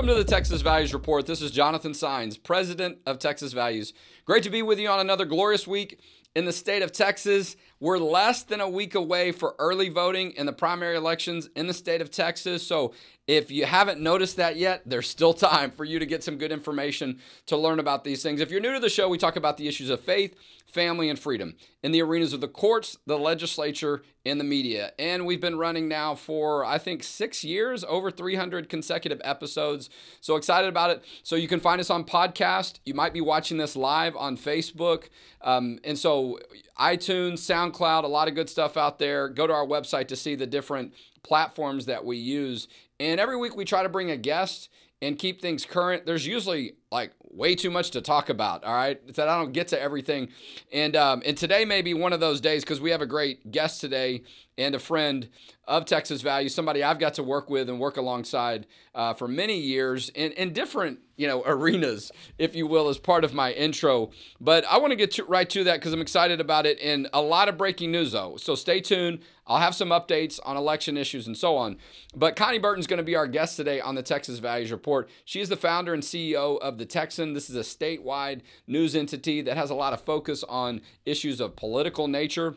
Welcome to the Texas Values Report. This is Jonathan Saenz, President of Texas Values. Great to be with you on another glorious week in the state of Texas. We're less than a week away for early voting in the primary elections in the state of Texas. So if you haven't noticed that yet, there's still time for you to get some good information to learn about these things. If you're new to the show, we talk about the issues of faith, family, and freedom in the arenas of the courts, the legislature, and the media. And we've been running now for, I think, six years, over 300 consecutive episodes. So excited about it. So you can find us on podcast. You might be watching this live on Facebook. Um, and so iTunes, SoundCloud, a lot of good stuff out there. Go to our website to see the different platforms that we use. And every week we try to bring a guest and keep things current. There's usually like way too much to talk about. All right, that I don't get to everything, and um, and today may be one of those days because we have a great guest today and a friend of Texas Value, somebody I've got to work with and work alongside uh, for many years in, in different you know arenas, if you will, as part of my intro. But I want to get right to that because I'm excited about it and a lot of breaking news though. So stay tuned. I'll have some updates on election issues and so on. But Konni Burton's going to be our guest today on the Texas Values Report. She is the founder and CEO of the Texan. This is a statewide news entity that has a lot of focus on issues of political nature.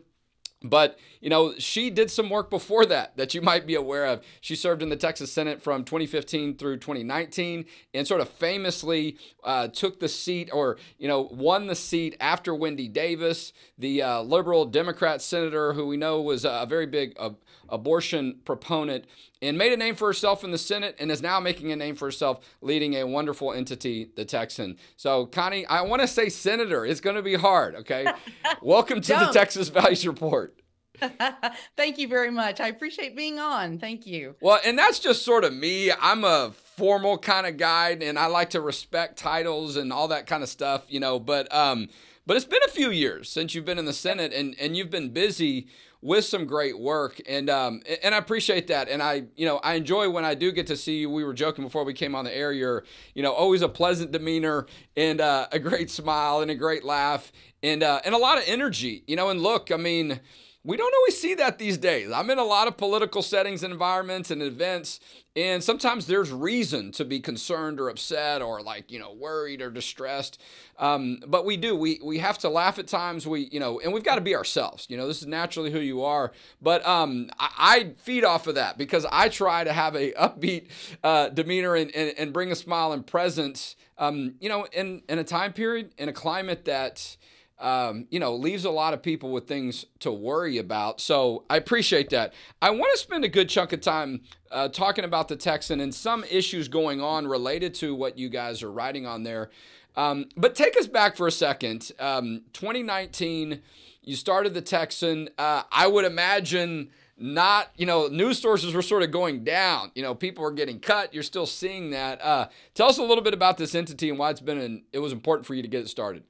But, you know, she did some work before that that you might be aware of. She served in the Texas Senate from 2015 through 2019 and sort of famously uh, took the seat or, you know, won the seat after Wendy Davis, the uh, liberal Democrat senator who we know was a very big uh, abortion proponent and made a name for herself in the Senate and is now making a name for herself leading a wonderful entity, the Texan. So, Konni, I want to say senator. It's going to be hard, okay? Welcome to the Texas Values Report. Thank you very much. I appreciate being on. Thank you. Well, and that's just sort of me. I'm a formal kind of guy and I like to respect titles and all that kind of stuff, you know, but um but it's been a few years since you've been in the Senate and and you've been busy with some great work and um and I appreciate that and I you know I enjoy when I do get to see you we were joking before we came on the air you're you know always a pleasant demeanor and uh, a great smile and a great laugh and uh, and a lot of energy you know and look I mean we don't always see that these days. I'm in a lot of political settings and environments and events, and sometimes there's reason to be concerned or upset or like, you know, worried or distressed. Um, but we do. We, we have to laugh at times. We, you know, and we've got to be ourselves. You know, this is naturally who you are. But um, I, I, feed off of that because I try to have a upbeat uh, demeanor and, and, and, bring a smile and presence, um, you know, in, in a time period, in a climate that, um, you know, leaves a lot of people with things to worry about. So I appreciate that. I want to spend a good chunk of time uh, talking about the Texan and some issues going on related to what you guys are writing on there. Um, but take us back for a second. Um, 2019, you started the Texan. Uh, I would imagine not, you know, news sources were sort of going down. You know, people were getting cut. You're still seeing that. Uh, tell us a little bit about this entity and why it's been an, it was important for you to get it started.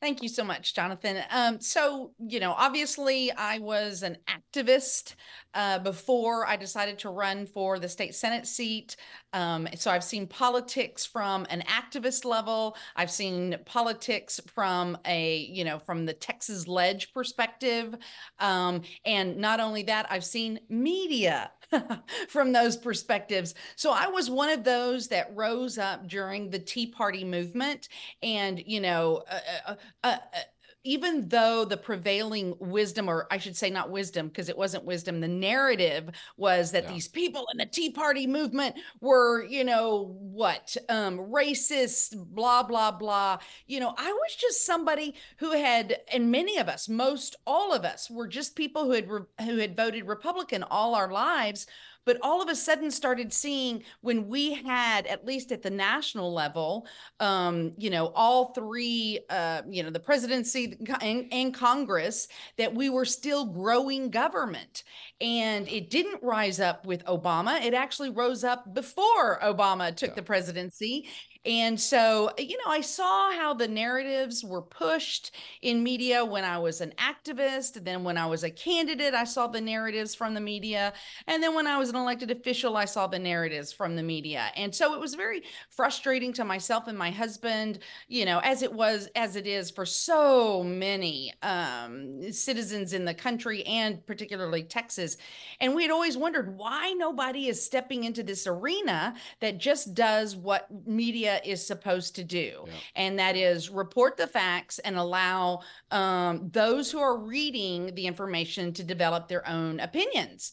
Thank you so much, Jonathan. Um, so, you know, obviously, I was an activist uh, before I decided to run for the state Senate seat. Um, so, I've seen politics from an activist level. I've seen politics from a, you know, from the Texas Lege perspective. Um, and not only that, I've seen media from those perspectives. So I was one of those that rose up during the Tea Party movement. And, you know, uh, uh, uh, uh even though the prevailing wisdom, or I should say not wisdom, because it wasn't wisdom, the narrative was that yeah. these people in the Tea Party movement were, you know, what, um, racist, blah, blah, blah. You know, I was just somebody who had, and many of us, most all of us were just people who had, re- who had voted Republican all our lives but all of a sudden started seeing when we had at least at the national level um, you know all three uh, you know the presidency and, and congress that we were still growing government. And it didn't rise up with obama. It actually rose up before obama took yeah. the presidency And so, you know, I saw how the narratives were pushed in media when I was an activist. Then, when I was a candidate, I saw the narratives from the media. And then, when I was an elected official, I saw the narratives from the media. And so, it was very frustrating to myself and my husband, you know, as it was, as it is for so many um, citizens in the country and particularly Texas. And we had always wondered why nobody is stepping into this arena that just does what media media is supposed to do, yeah. and that is report the facts and allow um, those who are reading the information to develop their own opinions.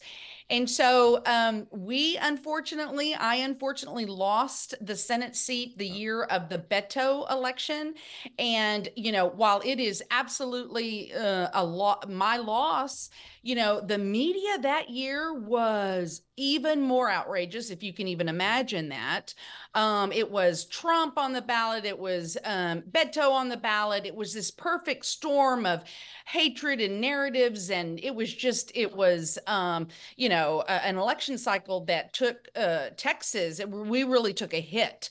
And so um, we unfortunately, I unfortunately lost the Senate seat the year of the Beto election. And, you know, while it is absolutely uh, a lot, my loss, you know, the media that year was even more outrageous, if you can even imagine that. Um, it was Trump on the ballot, it was um, Beto on the ballot. It was this perfect storm of hatred and narratives. And it was just, it was, um, you know, uh, an election cycle that took uh, Texas, we really took a hit.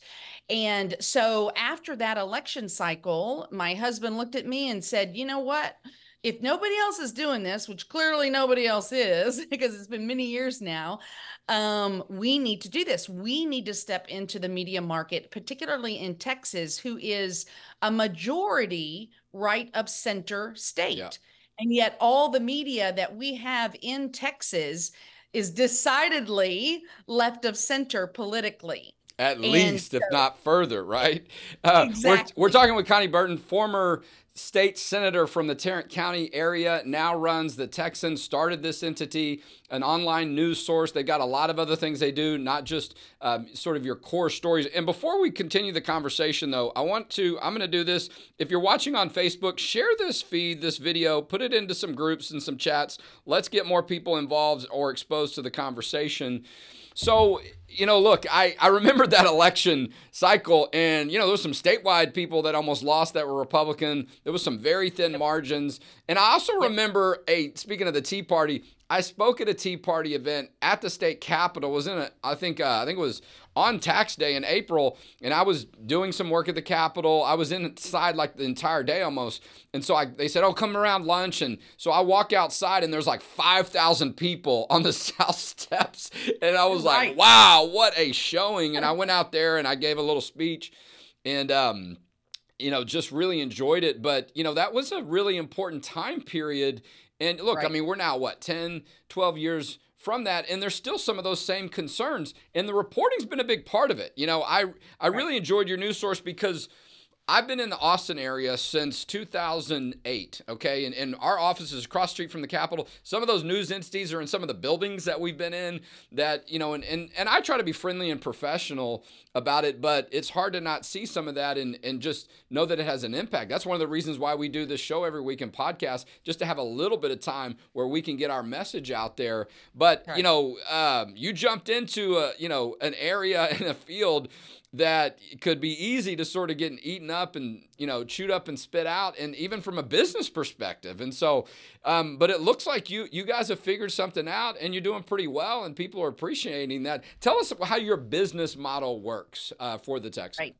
And so after that election cycle, my husband looked at me and said, you know what? If nobody else is doing this, which clearly nobody else is because it's been many years now, um, we need to do this. We need to step into the media market, particularly in Texas, who is a majority right of center state. Yeah. And yet, all the media that we have in Texas is decidedly left of center politically at and least, so, if not further, right? Uh, exactly. we're, we're talking with Konni Burton, former state senator from the Tarrant County area, now runs the Texans, started this entity, an online news source. They've got a lot of other things they do, not just um, sort of your core stories. And before we continue the conversation, though, I want to, I'm going to do this. If you're watching on Facebook, share this feed, this video, put it into some groups and some chats. Let's get more people involved or exposed to the conversation. So, you know, look, I, I remember that election cycle, and, you know, there was some statewide people that almost lost that were Republican. There was some very thin margins. And I also remember a, speaking of the Tea Party, I spoke at a Tea Party event at the state capitol. It was in a, I think, uh, I think it was on tax day in April, and I was doing some work at the Capitol. I was inside like the entire day almost, and so I, they said, "Oh, come around lunch." And so I walk outside, and there's like five thousand people on the south steps, and I was right. like, "Wow, what a showing!" And I went out there and I gave a little speech, and um, you know, just really enjoyed it. But you know, that was a really important time period. And look, right. I mean, we're now what 10, 12 years from that and there's still some of those same concerns and the reporting's been a big part of it. You know i i really enjoyed your news source because I've been in the Austin area since 2008, okay? And, and our office is across street from the Capitol. Some of those news entities are in some of the buildings that we've been in that, you know, and, and, and I try to be friendly and professional about it, but it's hard to not see some of that and, and just know that it has an impact. That's one of the reasons why we do this show every week in podcast, just to have a little bit of time where we can get our message out there. But, right. you know, um, you jumped into, a, you know, an area in a field that could be easy to sort of get eaten up and you know chewed up and spit out and even from a business perspective and so um, but it looks like you you guys have figured something out and you're doing pretty well and people are appreciating that tell us how your business model works uh, for the Texan. Right.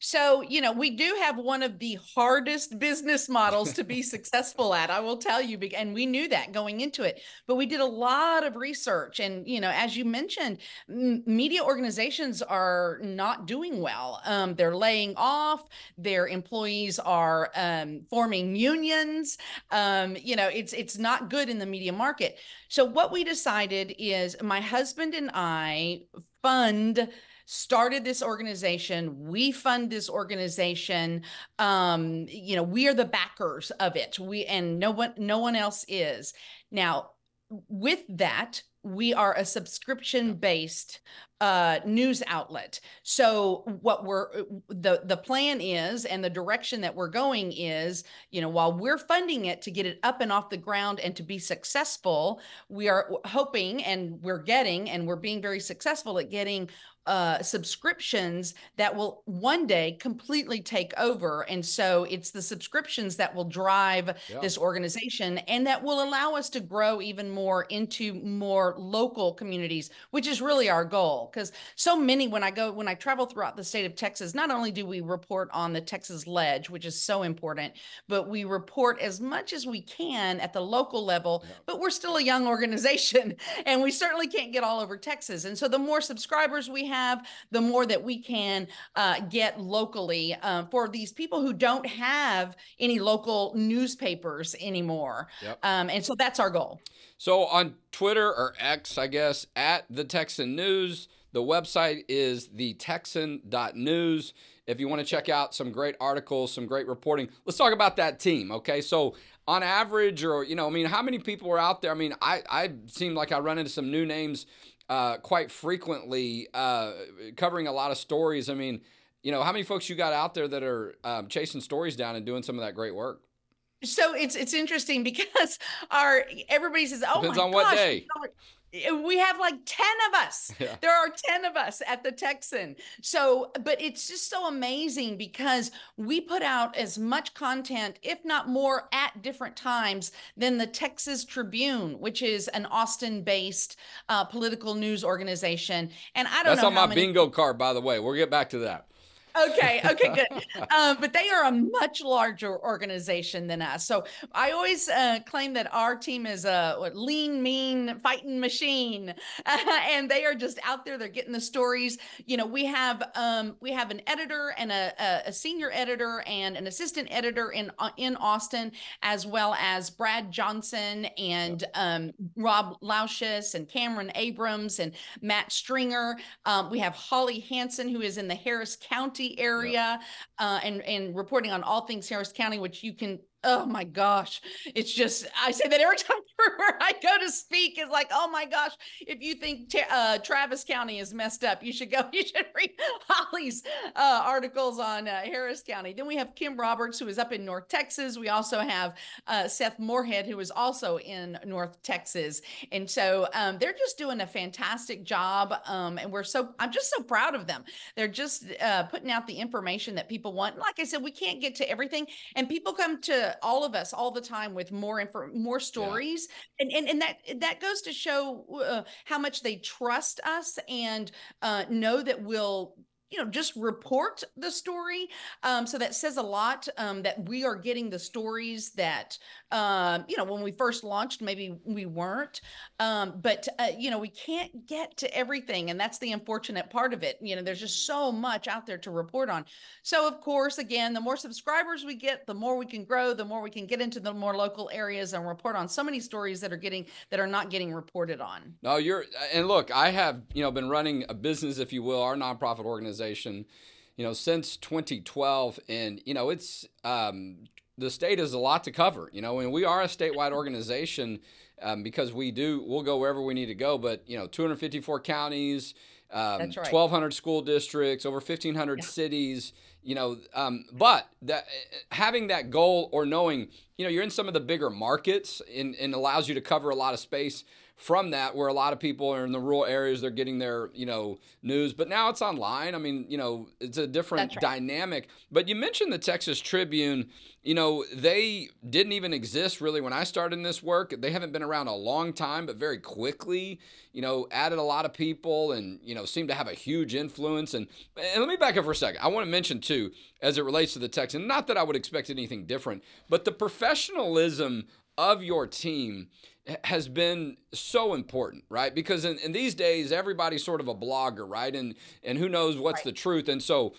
So, you know, we do have one of the hardest business models to be successful at, I will tell you. And we knew that going into it. But we did a lot of research. And, you know, as you mentioned, media organizations are not doing well. Um, they're laying off, their employees are um, forming unions. Um, you know, it's, it's not good in the media market. So, what we decided is my husband and I fund started this organization. We fund this organization. Um, you know, we are the backers of it. We and no one, no one else is. Now, with that, we are a subscription based uh, news outlet. So what we're the the plan is and the direction that we're going is, you know, while we're funding it to get it up and off the ground and to be successful, we are hoping and we're getting and we're being very successful at getting uh, subscriptions that will one day completely take over. And so it's the subscriptions that will drive yeah. this organization and that will allow us to grow even more into more local communities, which is really our goal. Because so many, when I go, when I travel throughout the state of Texas, not only do we report on the Texas Lege, which is so important, but we report as much as we can at the local level. Yeah. But we're still a young organization and we certainly can't get all over Texas. And so the more subscribers we have, have, the more that we can uh, get locally uh, for these people who don't have any local newspapers anymore. Yep. Um, and so that's our goal. So on Twitter or X, I guess, at the Texan News, the website is thetexan.news. If you want to check out some great articles, some great reporting, let's talk about that team. Okay. So on average, or, you know, I mean, how many people are out there? I mean, I, I seem like I run into some new names uh, quite frequently, uh, covering a lot of stories. I mean, you know, how many folks you got out there that are um, chasing stories down and doing some of that great work? So it's it's interesting because our everybody says, "Oh Depends my on gosh, what day." Eh, we have like 10 of us. Yeah. There are 10 of us at the Texan. So, but it's just so amazing because we put out as much content, if not more, at different times than the Texas Tribune, which is an Austin based uh, political news organization. And I don't That's know. That's on my many- bingo card, by the way. We'll get back to that okay okay good. Um, but they are a much larger organization than us. So i always uh, claim that our team is a what, lean mean fighting machine. Uh, and they are just out there they're getting the stories. You know we have um, we have an editor and a, a, senior editor and an assistant editor in uh, in austin as well as brad johnson and um, rob laucius and cameron abrams and matt stringer. Um, we have holly hansen who is in the harris county area yep. uh, and and reporting on all things Harris County, which you can oh my gosh. It's just i say that every time i go to speak it's like oh my gosh if you think uh, travis county is messed up you should go you should read holly's uh, articles on uh, harris county. Then we have kim roberts who is up in north texas. We also have uh, seth moorhead who is also in north texas. And so um, they're just doing a fantastic job um, and we're so i'm just so proud of them. They're just uh, putting out the information that people want. Like i said we can't get to everything and people come to all of us all the time with more info, more stories, yeah. and, and and that that goes to show uh, how much they trust us and uh, know that we'll you know just report the story um, so that says a lot um, that we are getting the stories that um, you know when we first launched maybe we weren't um, but uh, you know we can't get to everything and that's the unfortunate part of it you know there's just so much out there to report on. So of course again the more subscribers we get the more we can grow the more we can get into the more local areas and report on so many stories that are getting that are not getting reported on. No you're and look i have you know been running a business if you will our nonprofit organization organization, you know, since 2012, and you know, it's um, the state is a lot to cover. You know, and we are a statewide organization um, because we do we'll go wherever we need to go. But you know, 254 counties, um, right. 1,200 school districts, over 1,500 yeah. cities. You know, um, but that having that goal or knowing, you know, you're in some of the bigger markets and, and allows you to cover a lot of space from that where a lot of people are in the rural areas they're getting their you know news but now it's online. I mean you know it's a different right. dynamic. But you mentioned the texas tribune. You know they didn't even exist really when i started in this work. They haven't been around a long time but very quickly you know added a lot of people and you know seem to have a huge influence. And, and let me back up for a second. I want to mention too as it relates to the texan not that i would expect anything different but the professionalism of your team has been so important, right? Because in, in these days, everybody's sort of a blogger, right? And and who knows what's right. the truth? And so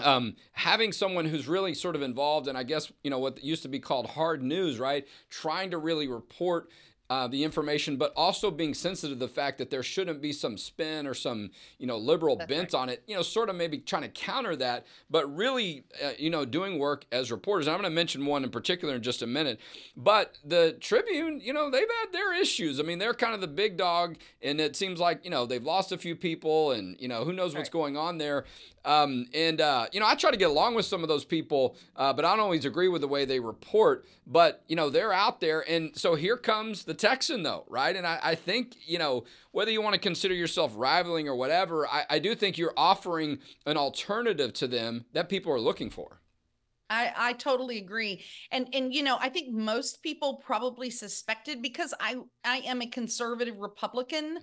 um, having someone who's really sort of involved in, I guess, you know, what used to be called hard news, right? Trying to really report uh, the information, but also being sensitive to the fact that there shouldn't be some spin or some you know liberal That's bent right. on it. You know, sort of maybe trying to counter that, but really uh, you know doing work as reporters. And I'm going to mention one in particular in just a minute. But the Tribune, you know, they've had their issues. I mean, they're kind of the big dog, and it seems like you know they've lost a few people, and you know who knows what's right. going on there. Um, and uh, you know, I try to get along with some of those people, uh, but I don't always agree with the way they report. But you know, they're out there, and so here comes the Texan, though, right? And I, I think, you know, whether you want to consider yourself rivaling or whatever, I, I do think you're offering an alternative to them that people are looking for. I, I totally agree. And and you know, I think most people probably suspected because I I am a conservative Republican.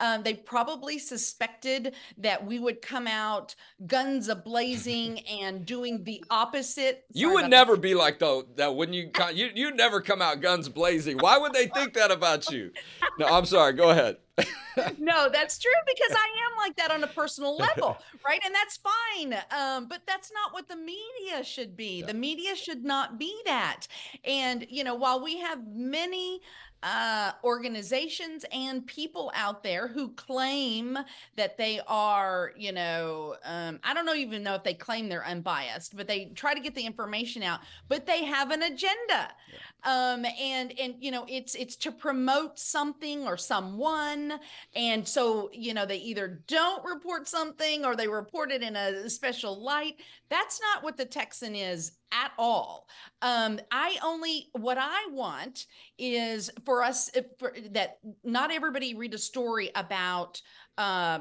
Um, they probably suspected that we would come out guns a blazing and doing the opposite. You would never that. be like though that when you you you'd never come out guns blazing. Why would they think that about you? No, I'm sorry. Go ahead. no, that's true because I am like that on a personal level, right? And that's fine. Um, but that's not what the media should be. Yeah. The media should not be that. And, you know, while we have many uh, organizations and people out there who claim that they are, you know, um, I don't know even know if they claim they're unbiased, but they try to get the information out, but they have an agenda. Yeah. Um, and and you know, it's it's to promote something or someone, and so you know, they either don't report something or they report it in a special light. That's not what the Texan is at all. Um, I only what I want is for us for, that not everybody read a story about uh,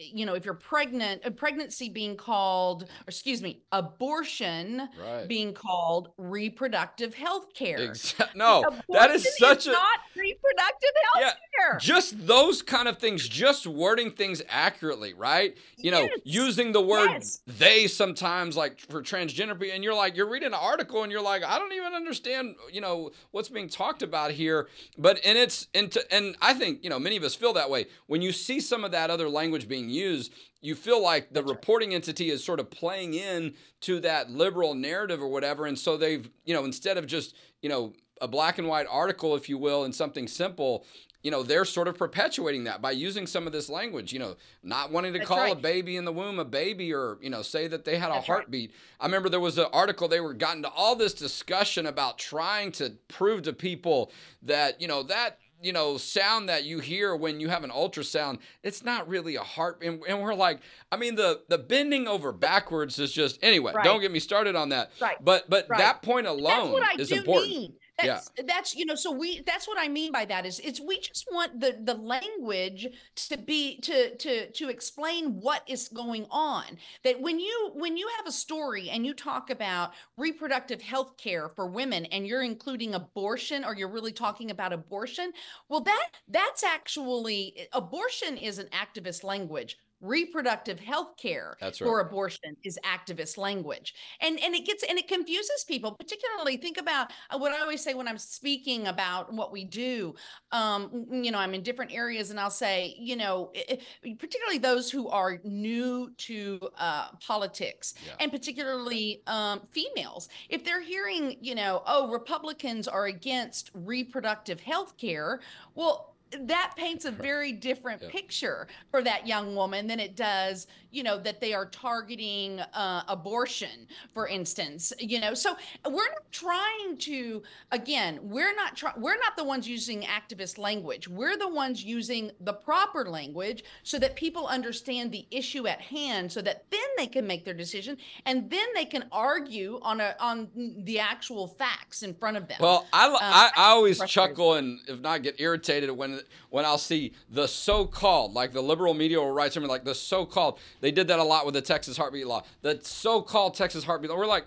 you know, if you're pregnant, a pregnancy being called, or excuse me, abortion right. being called reproductive health care. Exa- no, that is such is a not reproductive health yeah, care. Just those kind of things, just wording things accurately, right? You know, using the word yes. they sometimes like for transgender people, and you're like, you're reading an article and you're like, I don't even understand, you know, what's being talked about here. But and it's and to, and I think, you know, many of us feel that way. When you see some of that other language being used, you feel like the That's reporting right. entity is sort of playing in to that liberal narrative or whatever. And so they've, you know, instead of just, you know, a black and white article, if you will, and something simple, you know, they're sort of perpetuating that by using some of this language, you know, not wanting to That's call right. a baby in the womb a baby or, you know, say that they had That's a heartbeat. Right. I remember there was an article, they were gotten to all this discussion about trying to prove to people that, you know, that you know sound that you hear when you have an ultrasound it's not really a heart and, and we're like i mean the the bending over backwards is just anyway right. don't get me started on that right but but right. that point alone is important mean. That's, yeah. that's you know so we that's what I mean by that is it's we just want the the language to be to to to explain what is going on that when you when you have a story and you talk about reproductive health care for women and you're including abortion or you're really talking about abortion well that that's actually abortion is an activist language reproductive health care right. for abortion is activist language and and it gets and it confuses people particularly think about uh, what i always say when i'm speaking about what we do um you know i'm in different areas and i'll say you know it, particularly those who are new to uh, politics yeah. and particularly um, females if they're hearing you know oh republicans are against reproductive health care well that paints a very different yep. picture for that young woman than it does you know that they are targeting uh, abortion for instance you know? So we're not trying to again we're not trying we're not the ones using activist language. We're the ones using the proper language so that people understand the issue at hand so that then they can make their decision and then they can argue on a on the actual facts in front of them. Well i um, I, I always chuckle and if not get irritated when when i'll see the so-called like the liberal media will write something like the so-called they did that a lot with the Texas heartbeat law. The so-called Texas heartbeat law. We're like,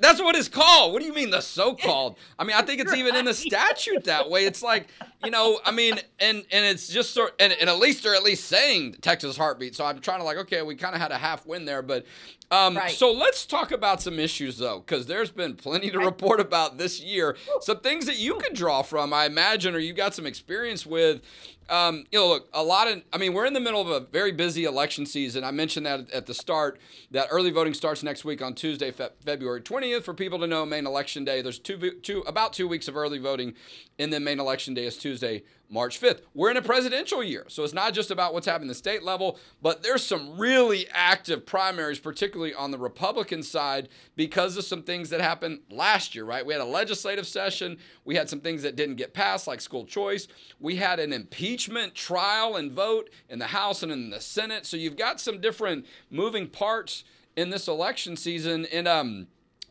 that's what it's called. What do you mean the so-called? I mean, I think it's even in the statute that way. It's like, you know, I mean, and and it's just sort and, and at least they're at least saying Texas heartbeat. So I'm trying to like, okay, we kind of had a half win there, but um, right. so let's talk about some issues though, because there's been plenty to report about this year. Some things that you could draw from, I imagine, or you got some experience with um, you know, look, a lot of, I mean, we're in the middle of a very busy election season. I mentioned that at the start, that early voting starts next week on Tuesday, Fe- February 20th. For people to know, main election day, there's two, two, about two weeks of early voting, and then main election day is Tuesday, March 5th. We're in a presidential year, so it's not just about what's happening at the state level, but there's some really active primaries, particularly on the Republican side, because of some things that happened last year, right? We had a legislative session, we had some things that didn't get passed, like school choice, we had an impeachment trial and vote in the House and in the Senate, so you've got some different moving parts in this election season, and um,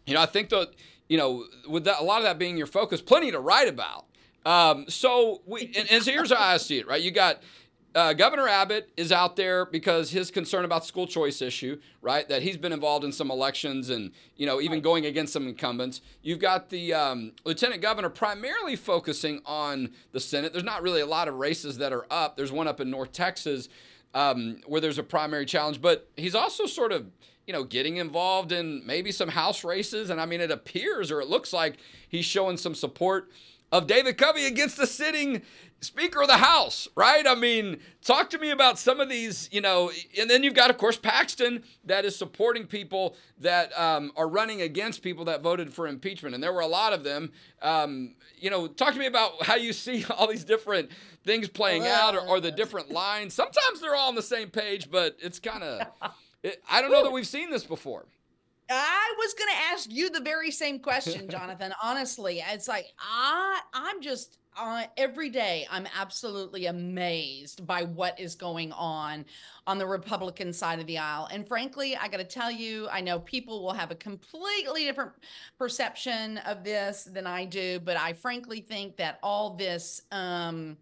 you know, I think that you know, with that, a lot of that being your focus, plenty to write about Um, so we and, and so here's how I see it. Right, you got uh, Governor Abbott is out there because his concern about the school choice issue, right? That he's been involved in some elections and you know even going against some incumbents. You've got the um, lieutenant governor primarily focusing on the Senate. There's not really a lot of races that are up. There's one up in North Texas um, where there's a primary challenge, but he's also sort of you know getting involved in maybe some House races. And I mean, it appears or it looks like he's showing some support of David Covey against the sitting Speaker of the House, right? I mean, talk to me about some of these, you know, and then you've got, of course, Paxton that is supporting people that um, are running against people that voted for impeachment. And there were a lot of them. Um, you know, talk to me about how you see all these different things playing out or, or the different lines. Sometimes they're all on the same page, but it's kind of, it, I don't know that we've seen this before. I was going to ask you the very same question, Jonathan. Honestly, it's like I I'm just uh, every day I'm absolutely amazed by what is going on on the Republican side of the aisle. And frankly, I got to tell you, I know people will have a completely different perception of this than I do, but I frankly think that all this um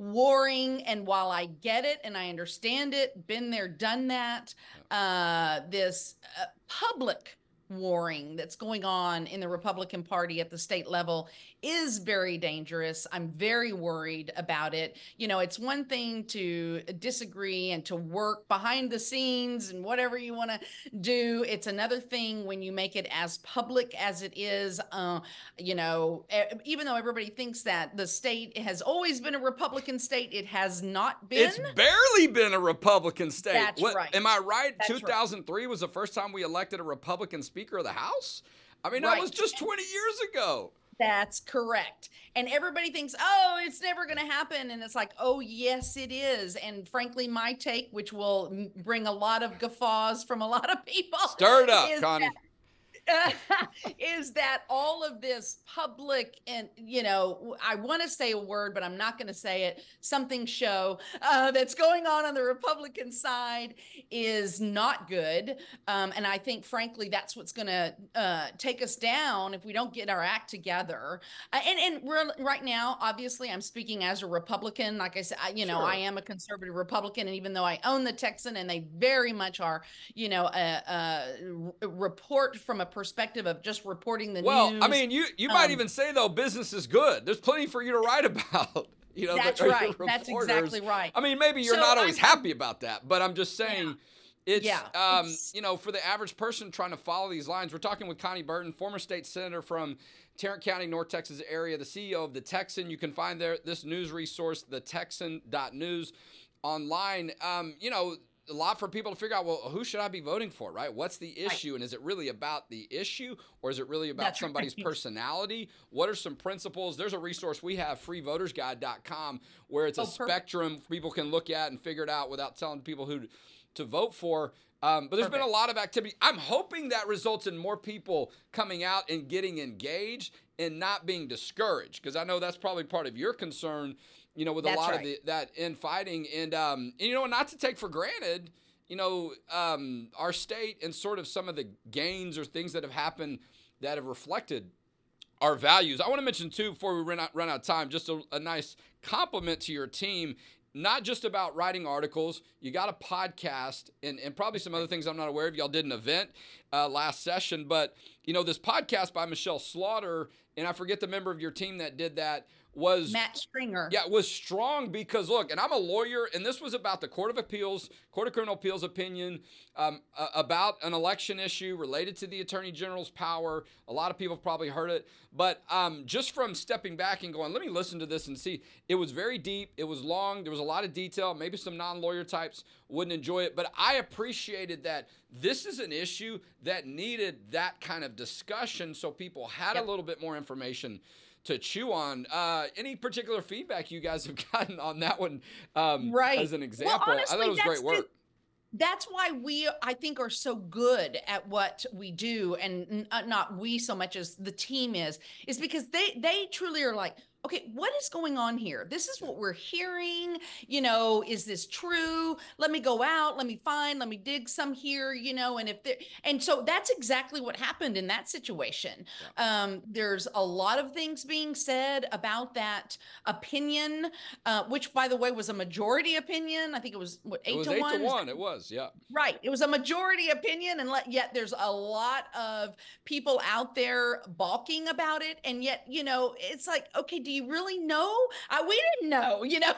warring and while i get it and i understand it been there done that uh, this uh, public warring that's going on in the Republican Party at the state level is very dangerous. I'm very worried about it. You know, it's one thing to disagree and to work behind the scenes and whatever you want to do. It's another thing when you make it as public as it is. Uh, you know, even though everybody thinks that the state has always been a Republican state, it has not been. It's barely been a Republican state. That's what, right. Am I right? That's 2003 right. was the first time we elected a Republican Speaker of the House. I mean, right. that was just 20 years ago. That's correct. And everybody thinks, oh, it's never going to happen. And it's like, oh, yes, it is. And frankly, my take, which will bring a lot of guffaws from a lot of people, stir it up, Konni. That- is that all of this public and you know i want to say a word but i'm not going to say it something show uh, that's going on on the republican side is not good. Um, and i think frankly that's what's going to uh, take us down if we don't get our act together. Uh, and and right now obviously i'm speaking as a republican. Like i said I, you know sure. i am a conservative republican and even though i own the texan and they very much are you know a, a report from a perspective of just reporting the well, news. Well, I mean, you you um, might even say though business is good. There's plenty for you to write about. You know, that's right. That's exactly right. I mean, maybe you're so not always I'm, happy about that, but I'm just saying. Yeah. It's, yeah, um, it's, you know, for the average person trying to follow these lines, we're talking with Konni Burton, former state senator from Tarrant County, North Texas area, the CEO of The Texan. You can find there this news resource, the thetexan.news online. Um, you know, a lot for people to figure out well who should i be voting for right? What's the issue? Right. and is it really about the issue or is it really about That's somebody's right. personality? What are some principles? There's a resource we have freevotersguide.com where it's oh, a spectrum people can look at and figure it out without telling people who to vote for um, but there's perfect. been a lot of activity i'm hoping that results in more people coming out and getting engaged and not being discouraged because i know that's probably part of your concern you know, with That's a lot right. of the, that infighting. And, um, and, you know, not to take for granted, you know, um, our state and sort of some of the gains or things that have happened that have reflected our values. I want to mention, too, before we run out, run out of time, just a, a nice compliment to your team not just about writing articles. You got a podcast and, and probably some other things I'm not aware of. Y'all did an event uh, last session, but you know this podcast by Michelle Slaughter, and I forget the member of your team that did that was Matt Stringer. Yeah, was strong because look, and I'm a lawyer, and this was about the Court of Appeals, Court of Criminal Appeals opinion um, uh, about an election issue related to the Attorney General's power. A lot of people probably heard it, but um, just from stepping back and going, let me listen to this and see. It was very deep. It was long. There was a lot of detail. Maybe some non-lawyer types wouldn't enjoy it, but I appreciated that this is an issue that needed that kind of discussion, so people had yep. a little bit more information to chew on. Uh, any particular feedback you guys have gotten on that one? Um, right. As an example, well, honestly, I thought it was great work. The- that's why we i think are so good at what we do and uh, not we so much as the team is is because they they truly are like okay, what is going on here? This is what we're hearing. You know, is this true? Let me go out, let me find, let me dig some here, you know, and if there, and so that's exactly what happened in that situation. Yeah. Um, there's a lot of things being said about that opinion, uh, which by the way was a majority opinion. I think it was what eight it was to eight one. to one. It was, yeah. Right. It was a majority opinion, and let, yet there's a lot of people out there balking about it. And yet, you know, it's like, okay, do you really know? I, we didn't know, you know?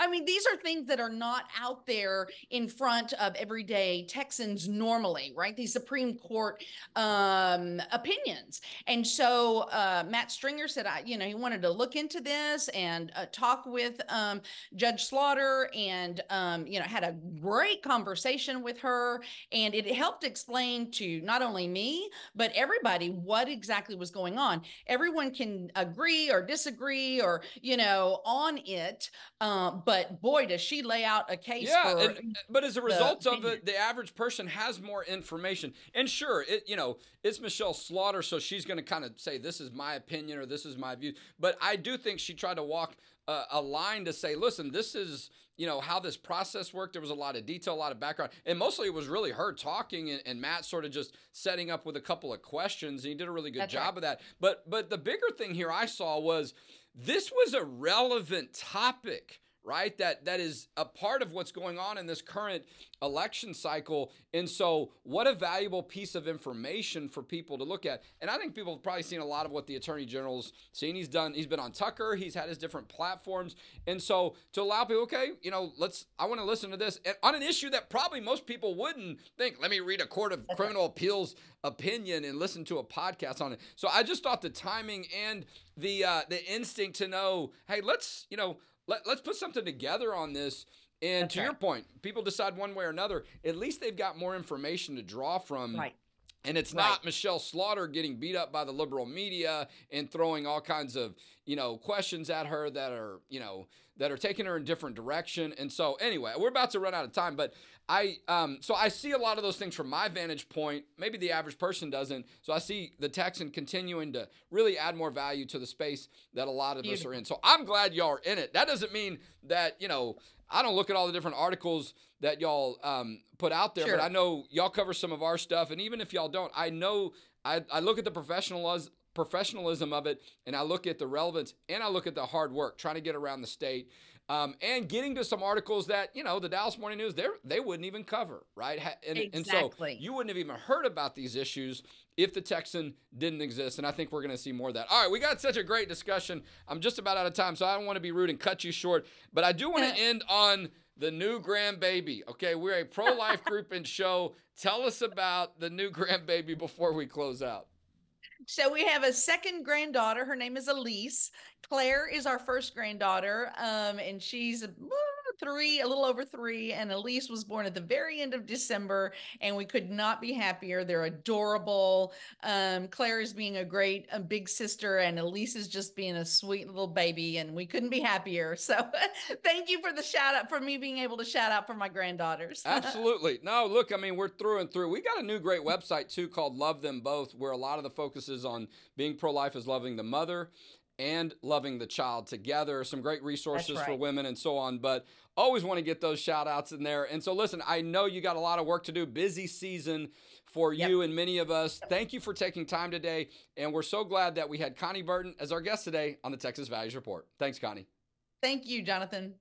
I mean, these are things that are not out there in front of everyday Texans normally, right? These Supreme Court um, opinions. And so uh, Matt Stringer said, I, you know, he wanted to look into this and uh, talk with um, Judge Slaughter and, um, you know, had a great conversation with her. And it helped explain to not only me, but everybody what exactly was going on. Everyone can agree or disagree or, you know, on it. Uh, but boy, does she lay out a case yeah, for. And, but as a result of it, the average person has more information. And sure, it you know, it's Michelle Slaughter, so she's going to kind of say, this is my opinion or this is my view. But I do think she tried to walk a, a line to say, listen, this is, you know, how this process worked. There was a lot of detail, a lot of background. And mostly it was really her talking and, and Matt sort of just setting up with a couple of questions. And he did a really good That's job right. of that. But but the bigger thing here I saw was this was a relevant topic right? That that is a part of what's going on in this current election cycle. And so what a valuable piece of information for people to look at. And i think people have probably seen a lot of what the attorney general's seen. He's done he's been on tucker. He's had his different platforms. And so to allow people okay you know let's i want to listen to this. And on an issue that probably most people wouldn't think let me read a court of criminal appeals opinion and listen to a podcast on it. So i just thought the timing and the uh the instinct to know hey let's you know let, let's put something together on this. And That's to right. your point, people decide one way or another. At least they've got more information to draw from. Right. And it's right. not Michelle Slaughter getting beat up by the liberal media and throwing all kinds of, you know, questions at her that are, you know, that are taking her in different direction. And so anyway, we're about to run out of time, but I um so I see a lot of those things from my vantage point. Maybe the average person doesn't. So I see the Texan continuing to really add more value to the space that a lot of Beautiful. us are in. So I'm glad y'all are in it. That doesn't mean that, you know, I don't look at all the different articles that y'all um, put out there, sure. but I know y'all cover some of our stuff. And even if y'all don't, I know I, I look at the professionalism professionalism of it, and I look at the relevance, and I look at the hard work trying to get around the state, um, and getting to some articles that you know the Dallas Morning News they they wouldn't even cover, right? And, exactly. and so you wouldn't have even heard about these issues if the Texan didn't exist, and I think we're going to see more of that. All right, we got such a great discussion. I'm just about out of time, so I don't want to be rude and cut you short, but I do want to end on the new grandbaby. Okay, we're a pro life group and show. Tell us about the new grandbaby before we close out. So we have a second granddaughter. Her name is Elise. Claire is our first granddaughter, um, and she's three, a little over three, and Elise was born at the very end of December, and we could not be happier. They're adorable. Um, Claire is being a great a big sister, and Elise is just being a sweet little baby, and we couldn't be happier. So thank you for the shout out for me being able to shout out for my granddaughters. Absolutely. No, look, I mean, we're through and through. We got a new great website too called Love Them Both, where a lot of the focus is on being pro life is loving the mother and loving the child together. Some great resources right. for women and so on. But always want to get those shout outs in there. And so, listen, I know you got a lot of work to do, busy season for yep. you and many of us. Thank you for taking time today. And we're so glad that we had Konni Burton as our guest today on the Texas Values Report. Thanks, Konni. Thank you, Jonathan.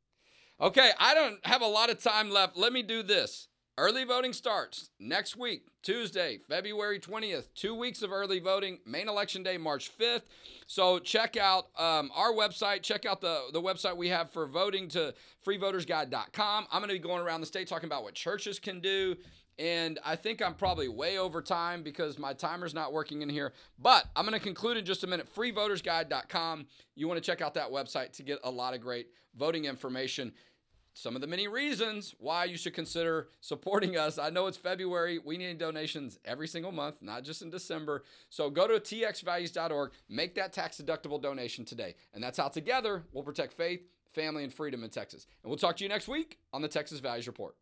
Okay, I don't have a lot of time left. Let me do this. Early voting starts next week, Tuesday, February 20th. Two weeks of early voting, main election day, March 5th. So check out um, our website. Check out the, the website we have for voting to freevotersguide.com. I'm going to be going around the state talking about what churches can do. And I think I'm probably way over time because my timer's not working in here. But I'm going to conclude in just a minute. Freevotersguide.com. You want to check out that website to get a lot of great voting information some of the many reasons why you should consider supporting us. I know it's February. We need donations every single month, not just in December. So go to txvalues.org, make that tax deductible donation today. And that's how together we'll protect faith, family, and freedom in Texas. And we'll talk to you next week on the Texas Values Report.